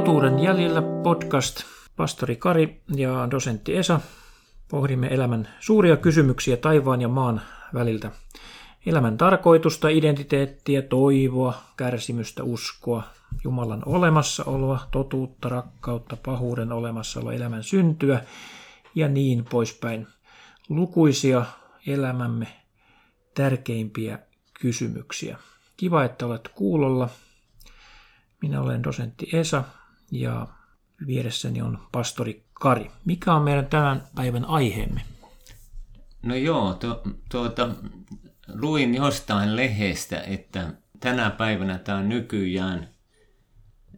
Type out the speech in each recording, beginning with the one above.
Totuuden jäljellä podcast. Pastori Kari ja dosentti Esa. Pohdimme elämän suuria kysymyksiä taivaan ja maan väliltä. Elämän tarkoitusta, identiteettiä, toivoa, kärsimystä, uskoa, Jumalan olemassaoloa, totuutta, rakkautta, pahuuden olemassaoloa, elämän syntyä ja niin poispäin. Lukuisia elämämme tärkeimpiä kysymyksiä. Kiva, että olet kuulolla. Minä olen dosentti Esa ja vieressäni on pastori Kari. Mikä on meidän tämän päivän aiheemme? No joo, tu, tuota, luin jostain lehdestä, että tänä päivänä tämä nykyään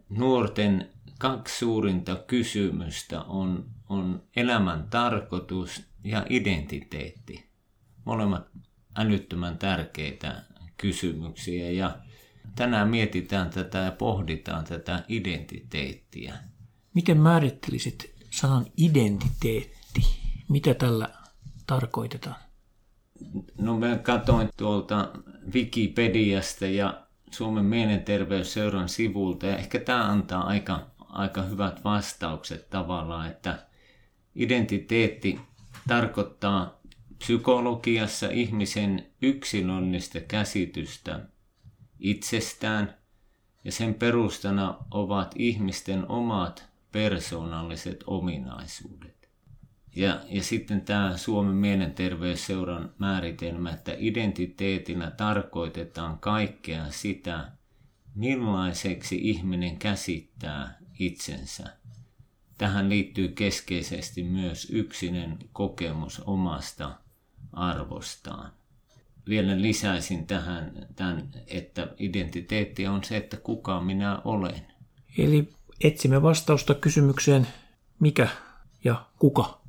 nuorten kaksi suurinta kysymystä on, on elämän tarkoitus ja identiteetti. Molemmat älyttömän tärkeitä kysymyksiä ja tänään mietitään tätä ja pohditaan tätä identiteettiä. Miten määrittelisit sanan identiteetti? Mitä tällä tarkoitetaan? No mä katsoin tuolta Wikipediasta ja Suomen mielenterveysseuran sivulta ja ehkä tämä antaa aika, aika hyvät vastaukset tavallaan, että identiteetti tarkoittaa psykologiassa ihmisen yksilöllistä käsitystä itsestään ja sen perustana ovat ihmisten omat persoonalliset ominaisuudet. Ja, ja sitten tämä Suomen mielenterveysseuran määritelmä, että identiteetillä tarkoitetaan kaikkea sitä, millaiseksi ihminen käsittää itsensä. Tähän liittyy keskeisesti myös yksinen kokemus omasta arvostaan. Vielä lisäisin tähän, tämän, että identiteetti on se, että kuka minä olen. Eli etsimme vastausta kysymykseen, mikä ja kuka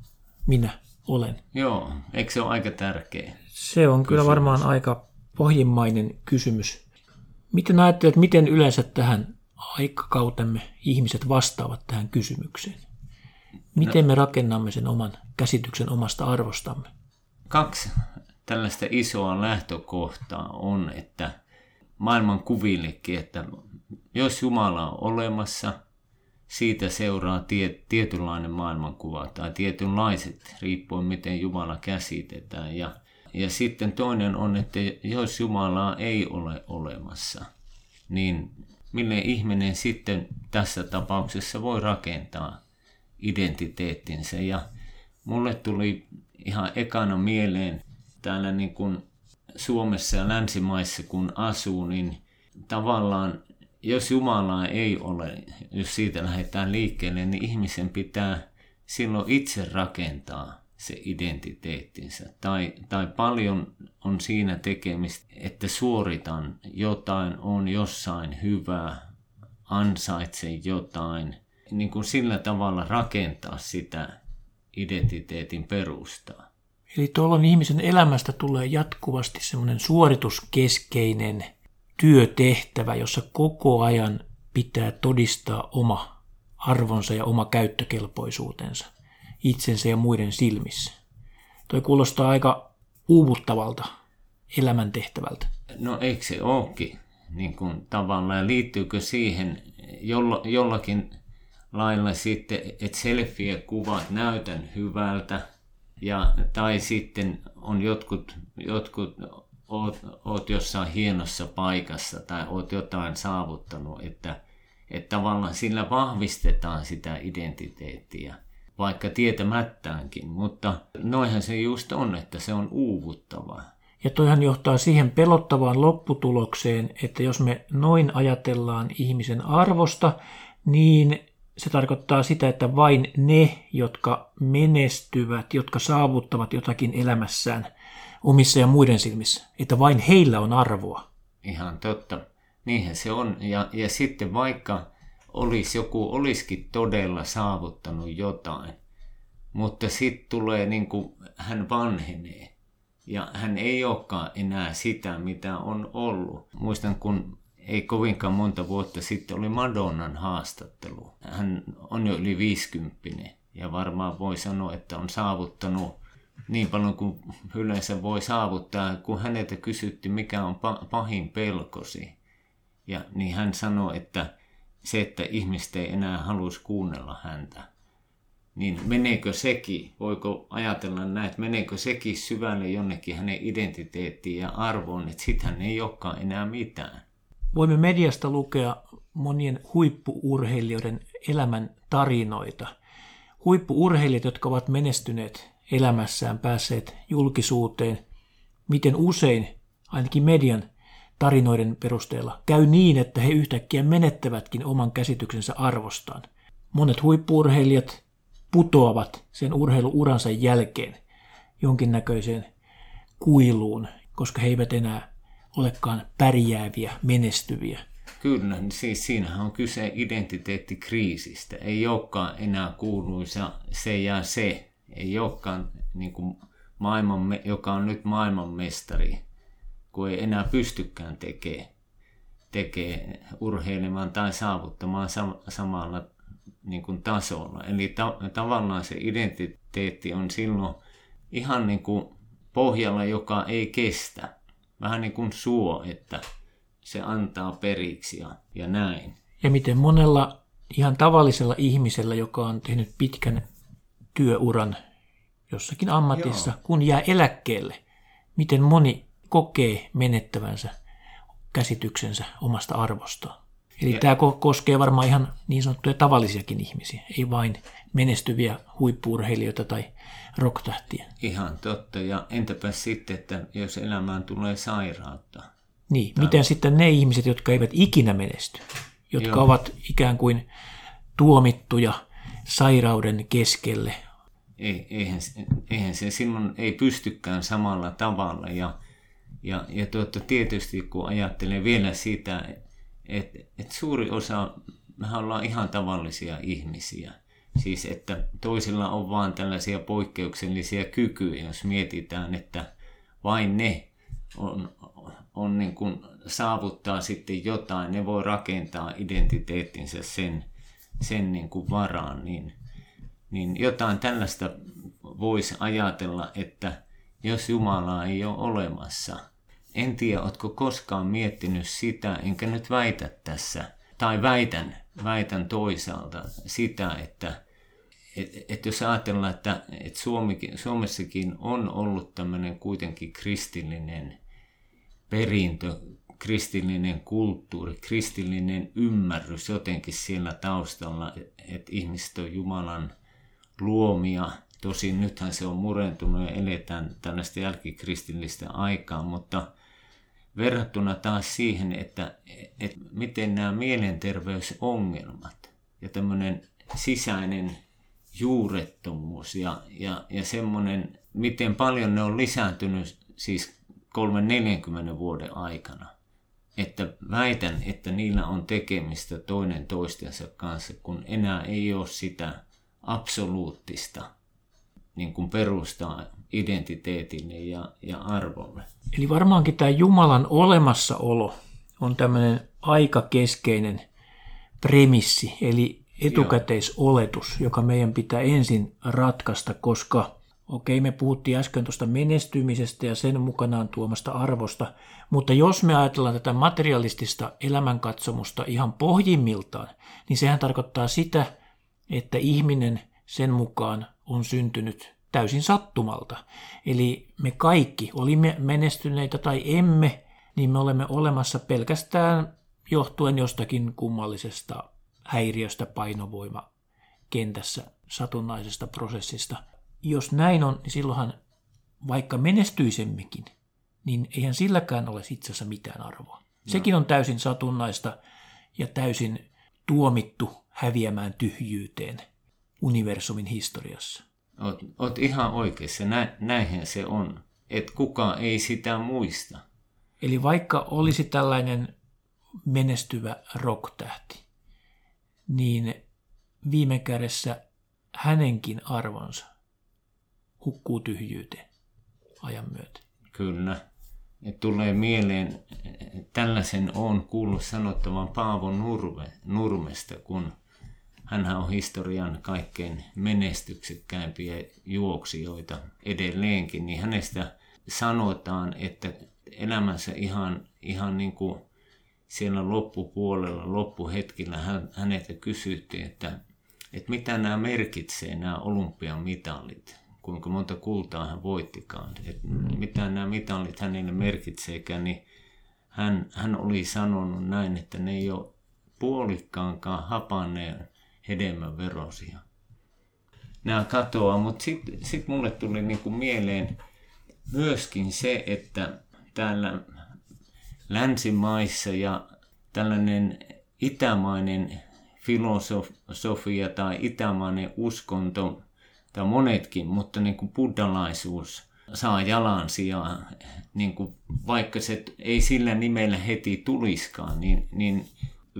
minä olen. Joo, eikö se ole aika tärkeä? Se on kysymys. kyllä varmaan aika pohjimmainen kysymys. Miten ajattelet, miten yleensä tähän aikakautemme ihmiset vastaavat tähän kysymykseen? Miten no, me rakennamme sen oman käsityksen omasta arvostamme? Kaksi tällaista isoa lähtökohtaa on, että maailman kuvillekin, että jos Jumala on olemassa, siitä seuraa tie, tietynlainen maailmankuva tai tietynlaiset, riippuen miten Jumala käsitetään. Ja, ja sitten toinen on, että jos Jumalaa ei ole olemassa, niin mille ihminen sitten tässä tapauksessa voi rakentaa identiteettinsä. Ja mulle tuli ihan ekana mieleen täällä niin kuin Suomessa ja länsimaissa kun asuu, niin tavallaan jos Jumalaa ei ole, jos siitä lähdetään liikkeelle, niin ihmisen pitää silloin itse rakentaa se identiteettinsä. Tai, tai paljon on siinä tekemistä, että suoritan jotain, on jossain hyvä, ansaitsen jotain. Niin kuin sillä tavalla rakentaa sitä identiteetin perustaa. Eli tuolloin ihmisen elämästä tulee jatkuvasti semmoinen suorituskeskeinen työtehtävä, jossa koko ajan pitää todistaa oma arvonsa ja oma käyttökelpoisuutensa itsensä ja muiden silmissä. Toi kuulostaa aika uuvuttavalta elämäntehtävältä. No eikö se ookin niin kuin tavallaan, liittyykö siihen jolla, jollakin lailla sitten, että selfie-kuvat näytän hyvältä, ja, tai sitten on jotkut, jotkut oot, oot jossain hienossa paikassa tai oot jotain saavuttanut, että, että tavallaan sillä vahvistetaan sitä identiteettiä, vaikka tietämättäänkin, mutta noihän se just on, että se on uuvuttava. Ja toihan johtaa siihen pelottavaan lopputulokseen, että jos me noin ajatellaan ihmisen arvosta, niin se tarkoittaa sitä, että vain ne, jotka menestyvät, jotka saavuttavat jotakin elämässään omissa ja muiden silmissä, että vain heillä on arvoa. Ihan totta. Niinhän se on. Ja, ja sitten vaikka olisi joku olisikin todella saavuttanut jotain, mutta sitten tulee niin kuin hän vanhenee. Ja hän ei olekaan enää sitä, mitä on ollut. Muistan, kun ei kovinkaan monta vuotta sitten oli Madonnan haastattelu. Hän on jo yli 50 ja varmaan voi sanoa, että on saavuttanut niin paljon kuin yleensä voi saavuttaa, kun häneltä kysyttiin, mikä on pahin pelkosi. Ja niin hän sanoi, että se, että ihmiset ei enää haluaisi kuunnella häntä, niin meneekö sekin, voiko ajatella näin, että meneekö sekin syvälle jonnekin hänen identiteettiin ja arvoon, että sitähän ei olekaan enää mitään. Voimme mediasta lukea monien huippuurheilijoiden elämän tarinoita. Huippuurheilijat, jotka ovat menestyneet elämässään, päässeet julkisuuteen, miten usein, ainakin median tarinoiden perusteella, käy niin, että he yhtäkkiä menettävätkin oman käsityksensä arvostaan. Monet huippuurheilijat putoavat sen urheiluuransa jälkeen jonkinnäköiseen kuiluun, koska he eivät enää olekaan pärjääviä, menestyviä. Kyllä, niin siis siinähän on kyse identiteettikriisistä. Ei olekaan enää kuuluisa se ja se. Ei olekaan niin kuin maailman, joka on nyt maailmanmestari, kun ei enää pystykään tekemään tekee urheilemaan tai saavuttamaan sam- samalla niin kuin tasolla. Eli ta- tavallaan se identiteetti on silloin ihan niin kuin pohjalla, joka ei kestä. Vähän niin kuin suo, että se antaa periksi ja, ja näin. Ja miten monella ihan tavallisella ihmisellä, joka on tehnyt pitkän työuran jossakin ammatissa, Joo. kun jää eläkkeelle, miten moni kokee menettävänsä käsityksensä omasta arvostaan. Eli ja. tämä koskee varmaan ihan niin sanottuja tavallisiakin ihmisiä, ei vain menestyviä huippuurheilijoita tai rocktähtiä. Ihan totta. Ja entäpä sitten, että jos elämään tulee sairautta? Niin, tai... miten sitten ne ihmiset, jotka eivät ikinä menesty, jotka Joo. ovat ikään kuin tuomittuja sairauden keskelle? Ei, eihän, eihän se silloin ei pystykään samalla tavalla. Ja, ja, ja tuota, tietysti kun ajattelee vielä sitä, että et suuri osa, mehän ollaan ihan tavallisia ihmisiä. Siis että toisilla on vaan tällaisia poikkeuksellisia kykyjä, jos mietitään, että vain ne on, on niin kuin saavuttaa sitten jotain, ne voi rakentaa identiteettinsä sen, sen niin kuin varaan, niin, niin jotain tällaista voisi ajatella, että jos Jumalaa ei ole olemassa – en tiedä, oletko koskaan miettinyt sitä, enkä nyt väitä tässä, tai väitän, väitän toisaalta sitä, että et, et jos ajatellaan, että et Suomikin, Suomessakin on ollut tämmöinen kuitenkin kristillinen perintö, kristillinen kulttuuri, kristillinen ymmärrys jotenkin siellä taustalla, että ihmiset on Jumalan luomia. Tosin nythän se on murentunut ja eletään tällaista jälkikristillistä aikaa, mutta verrattuna taas siihen, että, että miten nämä mielenterveysongelmat ja tämmöinen sisäinen juurettomuus ja, ja, ja semmoinen, miten paljon ne on lisääntynyt siis 3-40 vuoden aikana. Että väitän, että niillä on tekemistä toinen toistensa kanssa, kun enää ei ole sitä absoluuttista niin kuin perustaa identiteetille ja, ja arvolle. Eli varmaankin tämä Jumalan olemassaolo on tämmöinen aikakeskeinen premissi, eli etukäteisoletus, joka meidän pitää ensin ratkaista, koska okei, me puhuttiin äsken tuosta menestymisestä ja sen mukanaan tuomasta arvosta, mutta jos me ajatellaan tätä materialistista elämänkatsomusta ihan pohjimmiltaan, niin sehän tarkoittaa sitä, että ihminen sen mukaan on syntynyt täysin sattumalta. Eli me kaikki, olimme menestyneitä tai emme, niin me olemme olemassa pelkästään johtuen jostakin kummallisesta häiriöstä painovoima kentässä satunnaisesta prosessista. Jos näin on, niin silloinhan vaikka menestyisemmekin, niin eihän silläkään ole itse asiassa mitään arvoa. No. Sekin on täysin satunnaista ja täysin tuomittu häviämään tyhjyyteen universumin historiassa. Oot, oot ihan oikeassa, Nä, näinhän se on, että kukaan ei sitä muista. Eli vaikka olisi tällainen menestyvä rocktähti, niin viime kädessä hänenkin arvonsa hukkuu tyhjyyteen ajan myötä. Kyllä. Et tulee mieleen, tällaisen on kuullut sanottavan Paavo Nurme, Nurmesta, kun hän on historian kaikkein menestyksekkäimpiä juoksijoita edelleenkin, niin hänestä sanotaan, että elämänsä ihan, ihan niin kuin siellä loppupuolella, loppuhetkillä hän, häneltä kysyttiin, että, että mitä nämä merkitsee, nämä olympiamitalit, kuinka monta kultaa hän voittikaan, että mitä nämä mitalit hänelle merkitseekään, niin hän, hän oli sanonut näin, että ne ei ole puolikkaankaan hapanneen hedelmän verosia. Nämä katoaa, mutta sitten sit mulle tuli niinku mieleen myöskin se, että täällä länsimaissa ja tällainen itämainen filosofia tai itämainen uskonto, tai monetkin, mutta niin kuin buddhalaisuus saa jalansijaa, niin kuin vaikka se ei sillä nimellä heti tuliskaan, niin, niin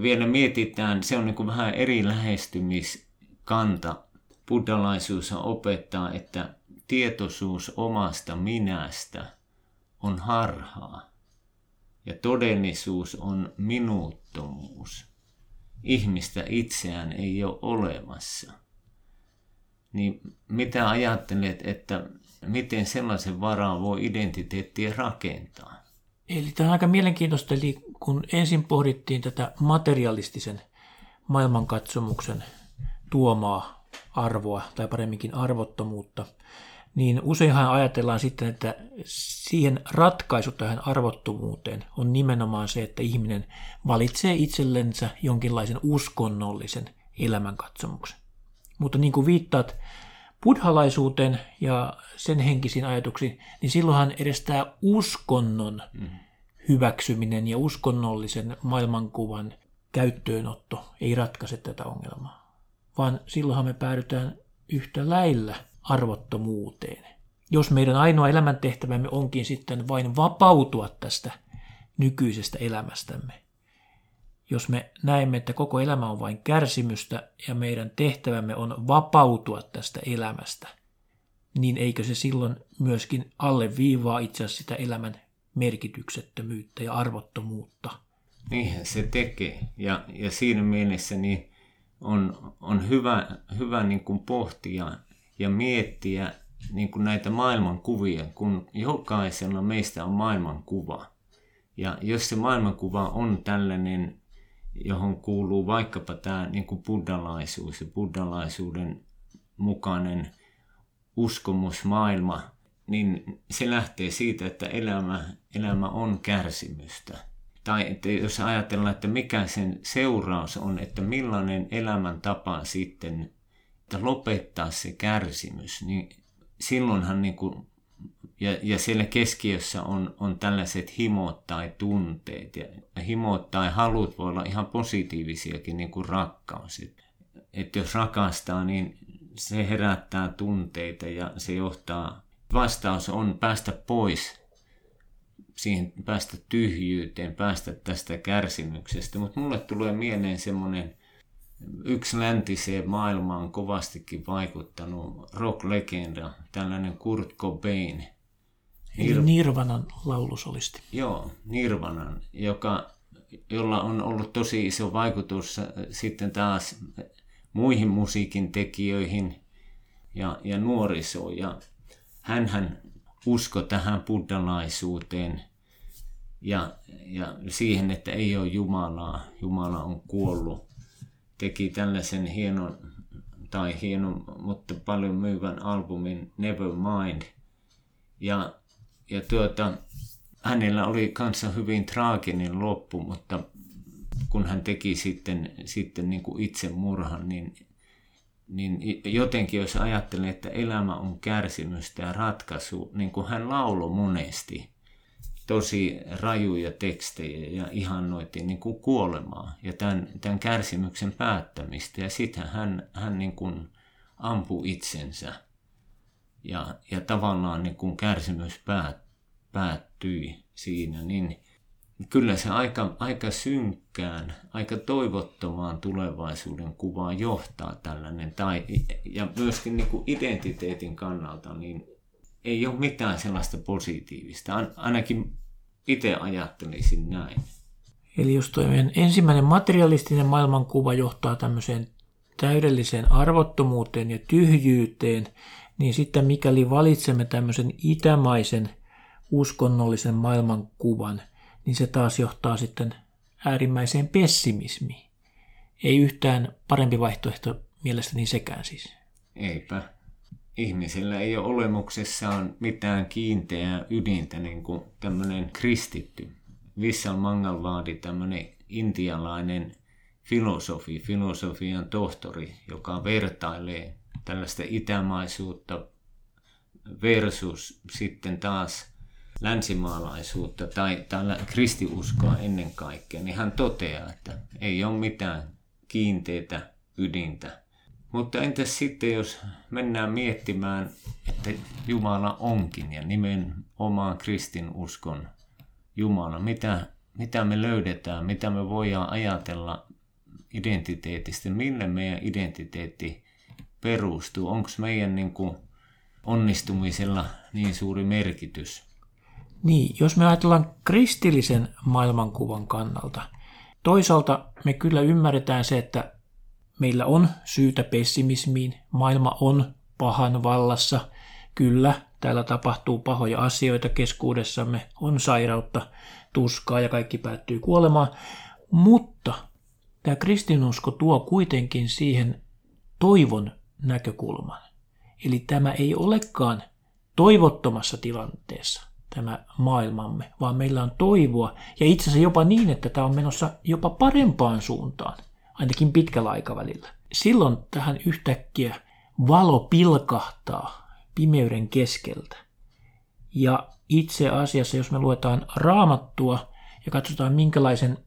vielä mietitään, se on niin vähän eri lähestymiskanta. Buddhalaisuus opettaa, että tietoisuus omasta minästä on harhaa ja todellisuus on minuuttomuus. Ihmistä itseään ei ole olemassa. Niin mitä ajattelet, että miten sellaisen varaan voi identiteettiä rakentaa? Eli tämä on aika mielenkiintoista, eli kun ensin pohdittiin tätä materialistisen maailmankatsomuksen tuomaa arvoa, tai paremminkin arvottomuutta, niin useinhan ajatellaan sitten, että siihen ratkaisu tähän arvottomuuteen on nimenomaan se, että ihminen valitsee itsellensä jonkinlaisen uskonnollisen elämänkatsomuksen. Mutta niin kuin viittaat buddhalaisuuteen ja sen henkisiin ajatuksiin, niin silloinhan edes tämä uskonnon hyväksyminen ja uskonnollisen maailmankuvan käyttöönotto ei ratkaise tätä ongelmaa, vaan silloinhan me päädytään yhtä lailla arvottomuuteen. Jos meidän ainoa elämäntehtävämme onkin sitten vain vapautua tästä nykyisestä elämästämme, jos me näemme, että koko elämä on vain kärsimystä ja meidän tehtävämme on vapautua tästä elämästä, niin eikö se silloin myöskin alleviivaa itse asiassa sitä elämän merkityksettömyyttä ja arvottomuutta? Niinhän se tekee. Ja, ja siinä mielessä niin on, on hyvä, hyvä niin kuin pohtia ja miettiä niin kuin näitä maailmankuvia, kun jokaisella meistä on maailmankuva. Ja jos se maailmankuva on tällainen johon kuuluu vaikkapa tämä niin kuin buddhalaisuus ja buddhalaisuuden mukainen uskomusmaailma, niin se lähtee siitä, että elämä, elämä on kärsimystä. Tai että jos ajatellaan, että mikä sen seuraus on, että millainen elämäntapa sitten, että lopettaa se kärsimys, niin silloinhan niin kuin ja, ja siellä keskiössä on, on tällaiset himot tai tunteet. Ja himot tai halut voi olla ihan positiivisiakin, niin kuin rakkaus. Että jos rakastaa, niin se herättää tunteita ja se johtaa, vastaus on päästä pois siihen, päästä tyhjyyteen, päästä tästä kärsimyksestä. Mutta mulle tulee mieleen semmoinen yksi läntiseen maailmaan kovastikin vaikuttanut rock-legenda, tällainen Kurt Cobain – Nir- Nirvanan laulusolisti. Joo, Nirvanan, joka, jolla on ollut tosi iso vaikutus äh, sitten taas muihin musiikin tekijöihin ja, ja nuorisoon. Ja hänhän usko tähän buddhalaisuuteen ja, ja siihen, että ei ole Jumalaa, Jumala on kuollut. Teki tällaisen hienon, tai hienon, mutta paljon myyvän albumin Nevermind. Ja ja tuota, hänellä oli kanssa hyvin traaginen loppu, mutta kun hän teki sitten, sitten niin kuin itsemurhan, niin, niin jotenkin jos ajattelee, että elämä on kärsimystä ja ratkaisu, niin kuin hän lauloi monesti tosi rajuja tekstejä ja ihannoitti niin kuin kuolemaa ja tämän, tämän kärsimyksen päättämistä. Ja sitten hän, hän niin kuin ampui itsensä ja, ja tavallaan niin kun kärsimys päät, päättyi siinä, niin kyllä se aika, aika synkkään, aika toivottomaan tulevaisuuden kuvaan johtaa tällainen. Tai, ja myöskin niin kuin identiteetin kannalta, niin ei ole mitään sellaista positiivista. Ainakin itse ajattelisin näin. Eli jos tuo ensimmäinen materialistinen maailmankuva johtaa tämmöiseen täydelliseen arvottomuuteen ja tyhjyyteen, niin sitten mikäli valitsemme tämmöisen itämaisen uskonnollisen maailmankuvan, niin se taas johtaa sitten äärimmäiseen pessimismiin. Ei yhtään parempi vaihtoehto mielestäni sekään siis. Eipä. Ihmisillä ei ole olemuksessaan mitään kiinteää ydintä, niin kuin tämmöinen kristitty. Vissal Mangalwadi, tämmöinen intialainen filosofi, filosofian tohtori, joka vertailee tällaista itämaisuutta versus sitten taas länsimaalaisuutta tai, tai kristiuskoa ennen kaikkea, niin hän toteaa, että ei ole mitään kiinteitä ydintä. Mutta entäs sitten, jos mennään miettimään, että Jumala onkin ja nimenomaan kristinuskon Jumala, mitä, mitä me löydetään, mitä me voidaan ajatella identiteetistä, mille meidän identiteetti perustuu, onko meidän niin kuin onnistumisella niin suuri merkitys? Niin, jos me ajatellaan kristillisen maailmankuvan kannalta, toisaalta me kyllä ymmärretään se, että meillä on syytä pessimismiin, maailma on pahan vallassa, kyllä, täällä tapahtuu pahoja asioita keskuudessamme, on sairautta, tuskaa ja kaikki päättyy kuolemaan, mutta tämä kristinusko tuo kuitenkin siihen toivon näkökulman. Eli tämä ei olekaan toivottomassa tilanteessa tämä maailmamme, vaan meillä on toivoa ja itse asiassa jopa niin, että tämä on menossa jopa parempaan suuntaan, ainakin pitkällä aikavälillä. Silloin tähän yhtäkkiä valo pilkahtaa pimeyden keskeltä. Ja itse asiassa, jos me luetaan raamattua ja katsotaan minkälaisen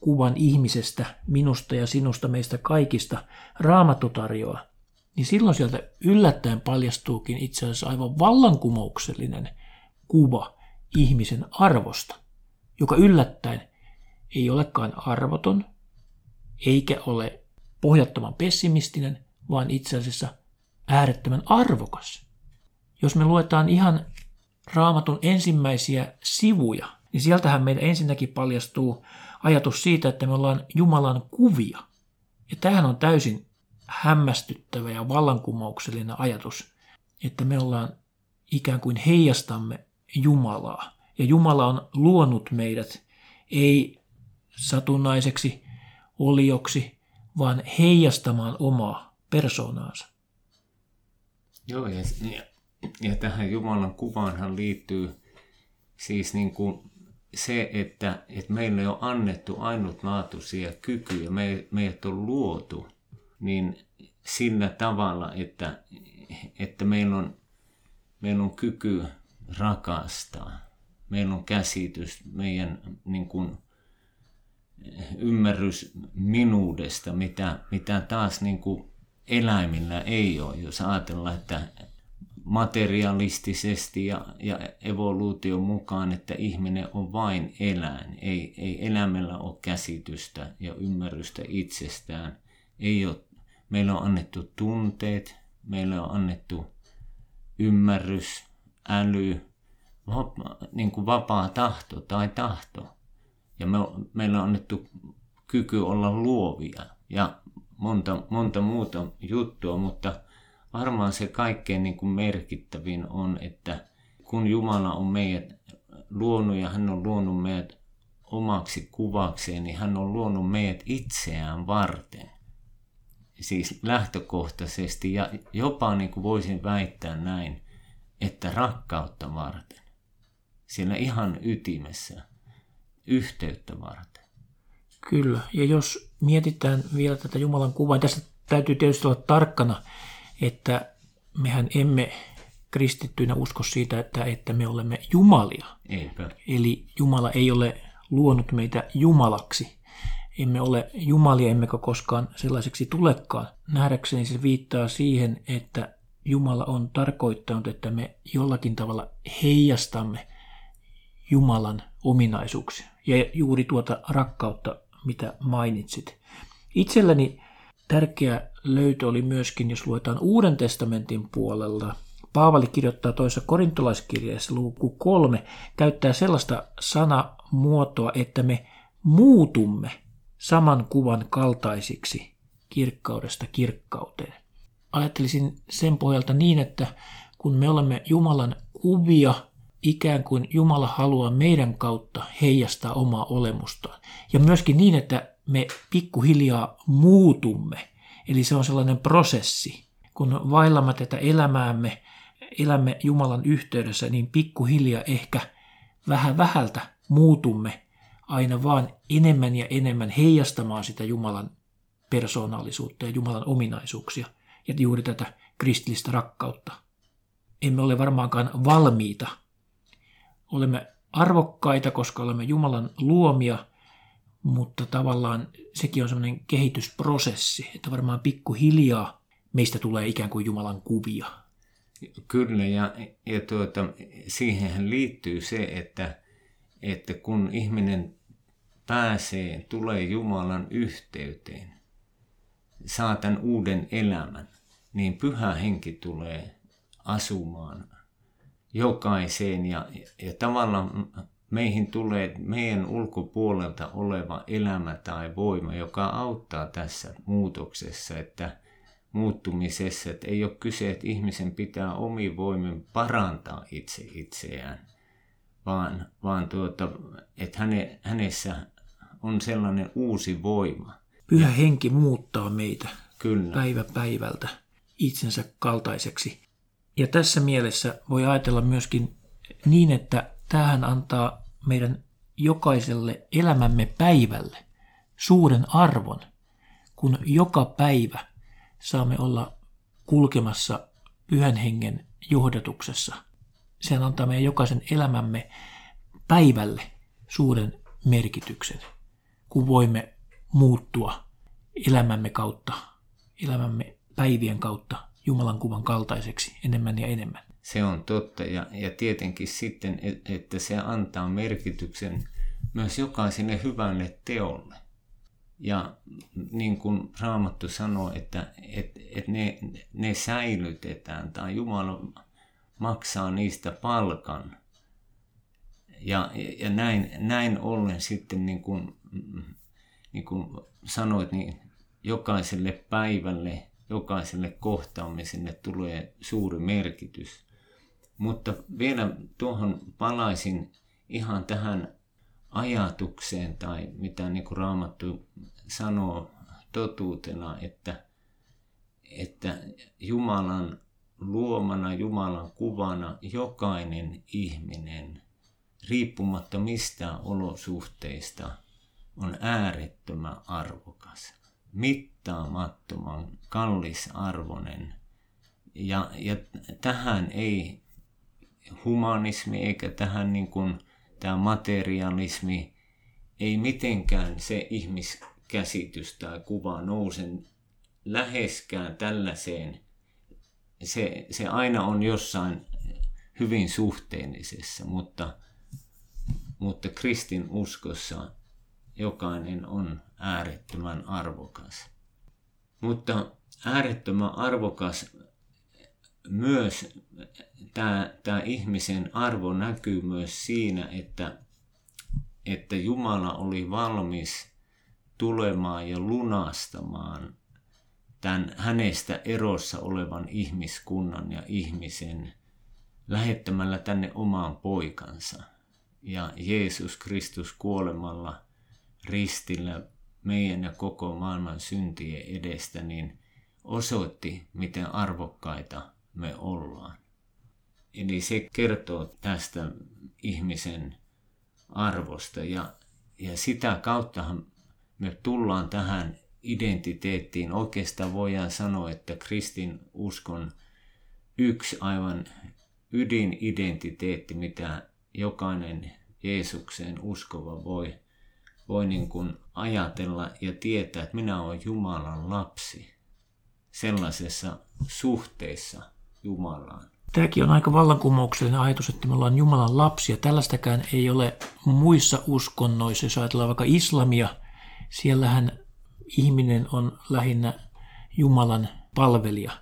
kuvan ihmisestä, minusta ja sinusta, meistä kaikista raamattu tarjoaa, niin silloin sieltä yllättäen paljastuukin itse asiassa aivan vallankumouksellinen kuva ihmisen arvosta, joka yllättäen ei olekaan arvoton, eikä ole pohjattoman pessimistinen, vaan itse asiassa äärettömän arvokas. Jos me luetaan ihan raamatun ensimmäisiä sivuja, niin sieltähän meidän ensinnäkin paljastuu ajatus siitä, että me ollaan Jumalan kuvia. Ja tämähän on täysin hämmästyttävä ja vallankumouksellinen ajatus, että me ollaan ikään kuin heijastamme Jumalaa. Ja Jumala on luonut meidät ei satunnaiseksi olioksi, vaan heijastamaan omaa persoonaansa. Joo, ja, ja, ja tähän Jumalan kuvaanhan liittyy siis niin kuin se, että, että meille on annettu ainutlaatuisia kykyjä, me, meidät on luotu, niin sillä tavalla, että, että meillä, on, meillä on kyky rakastaa. Meillä on käsitys, meidän niin kuin, ymmärrys minuudesta, mitä, mitä taas niin kuin eläimillä ei ole. Jos ajatellaan, että materialistisesti ja, ja evoluution mukaan, että ihminen on vain eläin. Ei, ei eläimellä ole käsitystä ja ymmärrystä itsestään. Ei ole, meillä on annettu tunteet, meillä on annettu ymmärrys, äly, vapa, niin kuin vapaa tahto tai tahto. Ja me, meillä on annettu kyky olla luovia ja monta, monta muuta juttua, mutta varmaan se kaikkein niin kuin merkittävin on, että kun Jumala on meidät luonut ja hän on luonut meidät omaksi kuvakseen, niin hän on luonut meidät itseään varten. Siis lähtökohtaisesti ja jopa niin kuin voisin väittää näin, että rakkautta varten. Siellä ihan ytimessä, yhteyttä varten. Kyllä, ja jos mietitään vielä tätä Jumalan kuvaa, niin tässä täytyy tietysti olla tarkkana, että mehän emme kristittyinä usko siitä, että, että me olemme jumalia. Eipä. Eli Jumala ei ole luonut meitä jumalaksi. Emme ole jumalia, emmekä koskaan sellaiseksi tulekaan. Nähdäkseni se viittaa siihen, että Jumala on tarkoittanut, että me jollakin tavalla heijastamme Jumalan ominaisuuksia ja juuri tuota rakkautta, mitä mainitsit. Itselläni tärkeä löytö oli myöskin, jos luetaan Uuden testamentin puolella. Paavali kirjoittaa toisessa korintolaiskirjeessä luku kolme, käyttää sellaista sanamuotoa, että me muutumme saman kuvan kaltaisiksi kirkkaudesta kirkkauteen ajattelisin sen pohjalta niin, että kun me olemme Jumalan kuvia, ikään kuin Jumala haluaa meidän kautta heijastaa omaa olemustaan. Ja myöskin niin, että me pikkuhiljaa muutumme. Eli se on sellainen prosessi. Kun vaillamme tätä elämäämme, elämme Jumalan yhteydessä, niin pikkuhiljaa ehkä vähän vähältä muutumme aina vaan enemmän ja enemmän heijastamaan sitä Jumalan persoonallisuutta ja Jumalan ominaisuuksia ja juuri tätä kristillistä rakkautta. Emme ole varmaankaan valmiita. Olemme arvokkaita, koska olemme Jumalan luomia, mutta tavallaan sekin on sellainen kehitysprosessi, että varmaan pikkuhiljaa meistä tulee ikään kuin Jumalan kuvia. Kyllä, ja, ja tuota, siihen liittyy se, että, että kun ihminen pääsee, tulee Jumalan yhteyteen, saa tämän uuden elämän, niin pyhä henki tulee asumaan jokaiseen ja, ja tavallaan meihin tulee meidän ulkopuolelta oleva elämä tai voima, joka auttaa tässä muutoksessa, että muuttumisessa, että ei ole kyse, että ihmisen pitää omi voimin parantaa itse itseään, vaan, vaan tuota, että häne, hänessä on sellainen uusi voima. Pyhä ja, henki muuttaa meitä kyllä. päivä päivältä itsensä kaltaiseksi. Ja tässä mielessä voi ajatella myöskin niin, että tähän antaa meidän jokaiselle elämämme päivälle suuren arvon, kun joka päivä saamme olla kulkemassa pyhän hengen johdatuksessa. Se antaa meidän jokaisen elämämme päivälle suuren merkityksen, kun voimme muuttua elämämme kautta, elämämme päivien kautta Jumalan kuvan kaltaiseksi enemmän ja enemmän. Se on totta ja, ja tietenkin sitten, että se antaa merkityksen myös jokaiselle hyvälle teolle. Ja niin kuin Raamattu sanoo, että, että, että ne, ne säilytetään tai Jumala maksaa niistä palkan. Ja, ja näin, näin ollen sitten niin kuin, niin kuin sanoit, niin jokaiselle päivälle, jokaiselle kohtaamiselle tulee suuri merkitys. Mutta vielä tuohon palaisin ihan tähän ajatukseen tai mitä niin kuin Raamattu sanoo totuutena, että, että Jumalan luomana, Jumalan kuvana jokainen ihminen, riippumatta mistään olosuhteista, on äärettömän arvokas, mittaamattoman kallisarvoinen. Ja, ja tähän ei humanismi eikä tähän niin kuin, tämä materialismi ei mitenkään se ihmiskäsitys tai kuva nousen läheskään tällaiseen. Se, se aina on jossain hyvin suhteellisessa, mutta, mutta kristin uskossa jokainen on äärettömän arvokas. Mutta äärettömän arvokas myös tämä, tämä ihmisen arvo näkyy myös siinä, että, että Jumala oli valmis tulemaan ja lunastamaan tämän hänestä erossa olevan ihmiskunnan ja ihmisen lähettämällä tänne omaan poikansa. Ja Jeesus Kristus kuolemalla ristillä meidän ja koko maailman syntien edestä, niin osoitti, miten arvokkaita me ollaan. Eli se kertoo tästä ihmisen arvosta ja, ja sitä kauttahan me tullaan tähän identiteettiin. Oikeastaan voidaan sanoa, että kristin uskon yksi aivan ydinidentiteetti, mitä jokainen Jeesukseen uskova voi, voi niin kuin ajatella ja tietää, että minä olen Jumalan lapsi sellaisessa suhteessa Jumalaan. Tämäkin on aika vallankumouksellinen ajatus, että me ollaan Jumalan lapsia. Tällaistakaan ei ole muissa uskonnoissa. Jos ajatellaan vaikka islamia, siellähän ihminen on lähinnä Jumalan palvelija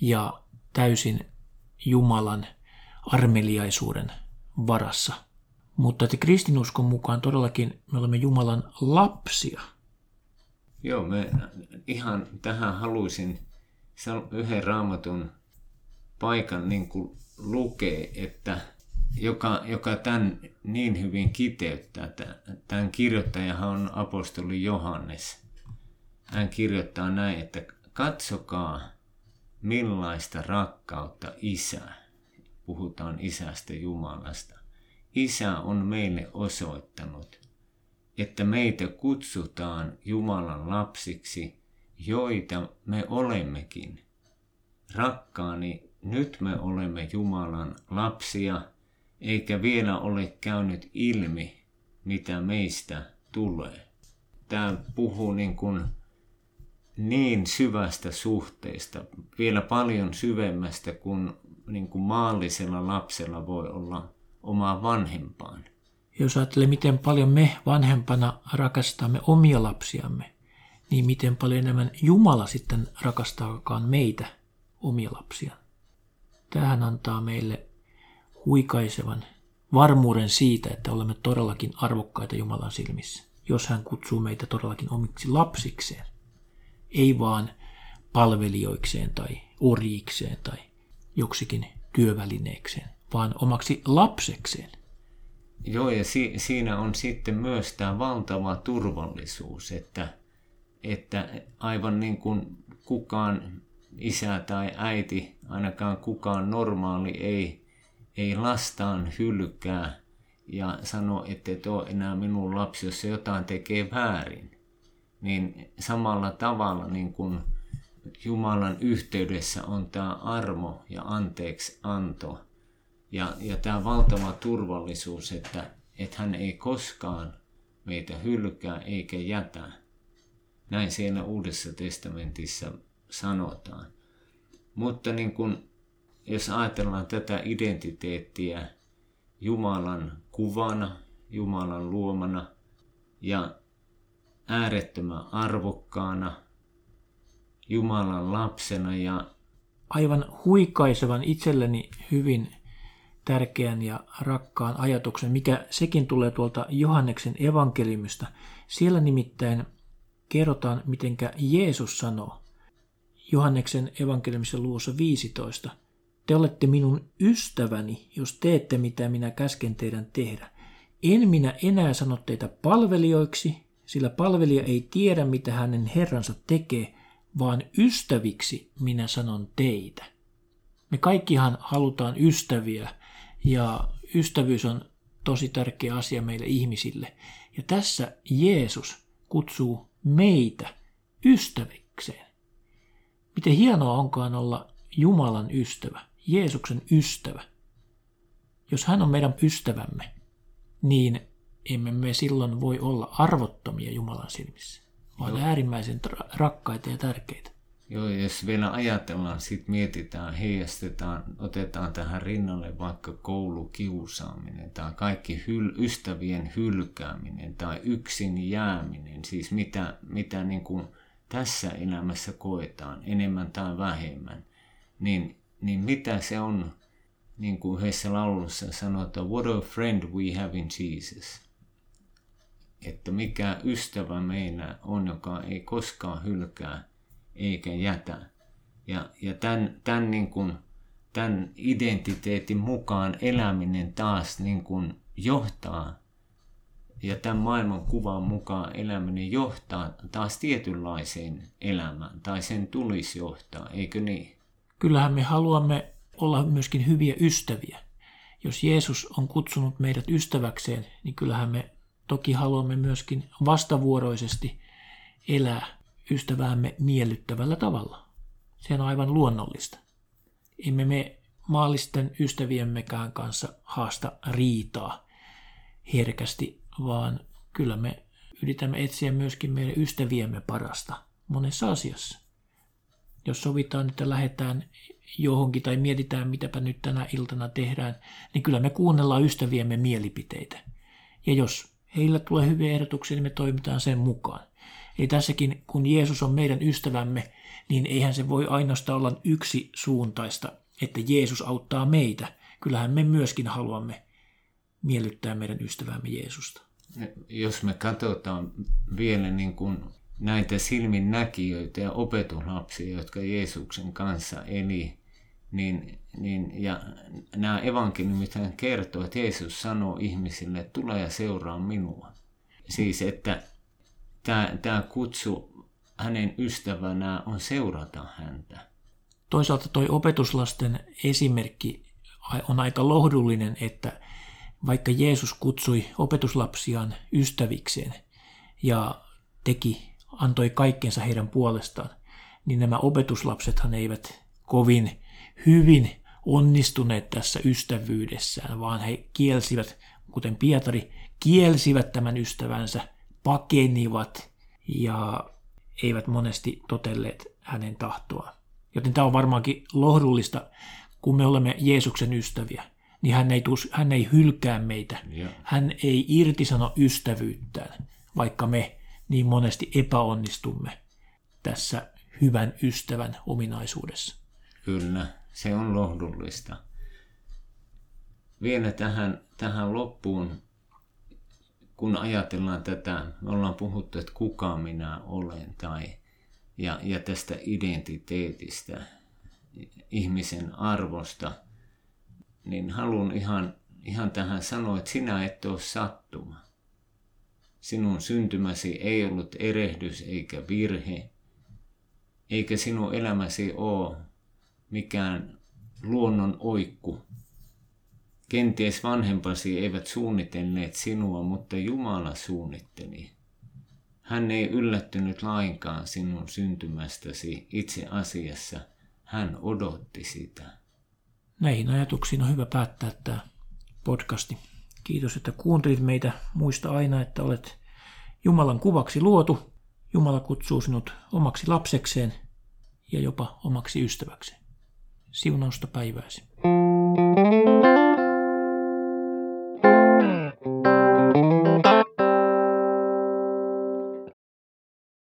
ja täysin Jumalan armeliaisuuden varassa. Mutta että kristinuskon mukaan todellakin me olemme Jumalan lapsia. Joo, me ihan tähän haluaisin yhden raamatun paikan niin kuin lukee, että joka, joka tämän niin hyvin kiteyttää. Tämän kirjoittajahan on apostoli Johannes. Hän kirjoittaa näin, että katsokaa millaista rakkautta isä, puhutaan isästä Jumalasta, isä on meille osoittanut, että meitä kutsutaan Jumalan lapsiksi, joita me olemmekin. Rakkaani, nyt me olemme Jumalan lapsia, eikä vielä ole käynyt ilmi, mitä meistä tulee. Tämä puhuu niin, kuin niin syvästä suhteesta, vielä paljon syvemmästä kuin, niin kuin maallisella lapsella voi olla omaa vanhempaan. Jos ajattelee, miten paljon me vanhempana rakastamme omia lapsiamme, niin miten paljon enemmän Jumala sitten rakastaakaan meitä, omia lapsia. Tähän antaa meille huikaisevan varmuuden siitä, että olemme todellakin arvokkaita Jumalan silmissä, jos hän kutsuu meitä todellakin omiksi lapsikseen. Ei vaan palvelijoikseen tai orjikseen tai joksikin työvälineekseen, vaan omaksi lapsekseen. Joo, ja si- siinä on sitten myös tämä valtava turvallisuus, että, että aivan niin kuin kukaan isä tai äiti, ainakaan kukaan normaali ei, ei lastaan hylkää ja sano, että et ole enää minun lapsi, jos se jotain tekee väärin. Niin samalla tavalla niin kuin Jumalan yhteydessä on tämä armo ja anteeksi anto ja, ja tämä valtava turvallisuus, että, että hän ei koskaan meitä hylkää eikä jätä. Näin siellä Uudessa testamentissa sanotaan. Mutta niin kun, jos ajatellaan tätä identiteettiä Jumalan kuvana, Jumalan luomana ja äärettömän arvokkaana, Jumalan lapsena ja aivan huikaisevan itselleni hyvin tärkeän ja rakkaan ajatuksen, mikä sekin tulee tuolta Johanneksen evankeliumista. Siellä nimittäin kerrotaan, mitenkä Jeesus sanoo, Johanneksen evankeliumissa luvussa 15. Te olette minun ystäväni, jos teette mitä minä käsken teidän tehdä. En minä enää sano teitä palvelijoiksi, sillä palvelija ei tiedä, mitä hänen herransa tekee, vaan ystäviksi minä sanon teitä. Me kaikkihan halutaan ystäviä, ja ystävyys on tosi tärkeä asia meille ihmisille. Ja tässä Jeesus kutsuu meitä ystävikseen. Miten hienoa onkaan olla Jumalan ystävä, Jeesuksen ystävä. Jos hän on meidän ystävämme, niin emme me silloin voi olla arvottomia Jumalan silmissä, vaan Joo. äärimmäisen rakkaita ja tärkeitä. Joo, jos vielä ajatellaan, sitten mietitään, heijastetaan, otetaan tähän rinnalle vaikka koulukiusaaminen tai kaikki hyl, ystävien hylkääminen tai yksin jääminen, siis mitä, mitä niin kuin tässä elämässä koetaan, enemmän tai vähemmän, niin, niin mitä se on, niin kuin yhdessä laulussa sanotaan, what a friend we have in Jesus. Että mikä ystävä meillä on, joka ei koskaan hylkää eikä jätä. Ja, ja tämän, tämän, niin kuin, tämän identiteetin mukaan eläminen taas niin kuin johtaa ja tämän maailman kuvan mukaan eläminen johtaa taas tietynlaiseen elämään, tai sen tulisi johtaa, eikö niin? Kyllähän me haluamme olla myöskin hyviä ystäviä. Jos Jeesus on kutsunut meidät ystäväkseen, niin kyllähän me toki haluamme myöskin vastavuoroisesti elää ystäväämme miellyttävällä tavalla. Se on aivan luonnollista. Emme me maallisten ystäviemmekään kanssa haasta riitaa herkästi, vaan kyllä me yritämme etsiä myöskin meidän ystäviemme parasta monessa asiassa. Jos sovitaan, että lähdetään johonkin tai mietitään, mitäpä nyt tänä iltana tehdään, niin kyllä me kuunnellaan ystäviemme mielipiteitä. Ja jos heillä tulee hyviä ehdotuksia, niin me toimitaan sen mukaan. Eli tässäkin, kun Jeesus on meidän ystävämme, niin eihän se voi ainoastaan olla yksi suuntaista, että Jeesus auttaa meitä. Kyllähän me myöskin haluamme miellyttää meidän ystävämme Jeesusta. Jos me katsotaan vielä niin kuin näitä silmin näkijöitä ja opetuslapsia, jotka Jeesuksen kanssa eli, Niin, niin, ja nämä evankeliumit kertoo, että Jeesus sanoo ihmisille, että tule ja seuraa minua. Siis, että tämä, tämä kutsu hänen ystävänään on seurata häntä. Toisaalta toi opetuslasten esimerkki on aika lohdullinen, että vaikka Jeesus kutsui opetuslapsiaan ystävikseen ja teki, antoi kaikkensa heidän puolestaan, niin nämä opetuslapsethan eivät kovin hyvin onnistuneet tässä ystävyydessään, vaan he kielsivät, kuten Pietari, kielsivät tämän ystävänsä, pakenivat ja eivät monesti totelleet hänen tahtoaan. Joten tämä on varmaankin lohdullista, kun me olemme Jeesuksen ystäviä, niin hän ei, tuus, hän ei hylkää meitä. Ja. Hän ei irtisano ystävyyttään, vaikka me niin monesti epäonnistumme tässä hyvän ystävän ominaisuudessa. Kyllä, se on lohdullista. Vielä tähän, tähän loppuun, kun ajatellaan tätä, me ollaan puhuttu, että kuka minä olen, tai, ja, ja tästä identiteetistä, ihmisen arvosta, niin haluan ihan, ihan tähän sanoa, että sinä et ole sattuma. Sinun syntymäsi ei ollut erehdys eikä virhe, eikä sinun elämäsi ole mikään luonnon oikku. Kenties vanhempasi eivät suunnitelleet sinua, mutta Jumala suunnitteli. Hän ei yllättynyt lainkaan sinun syntymästäsi itse asiassa. Hän odotti sitä. Näihin ajatuksiin on hyvä päättää tämä podcasti. Kiitos, että kuuntelit meitä. Muista aina, että olet Jumalan kuvaksi luotu. Jumala kutsuu sinut omaksi lapsekseen ja jopa omaksi ystäväkseen. Siunausta päivääsi.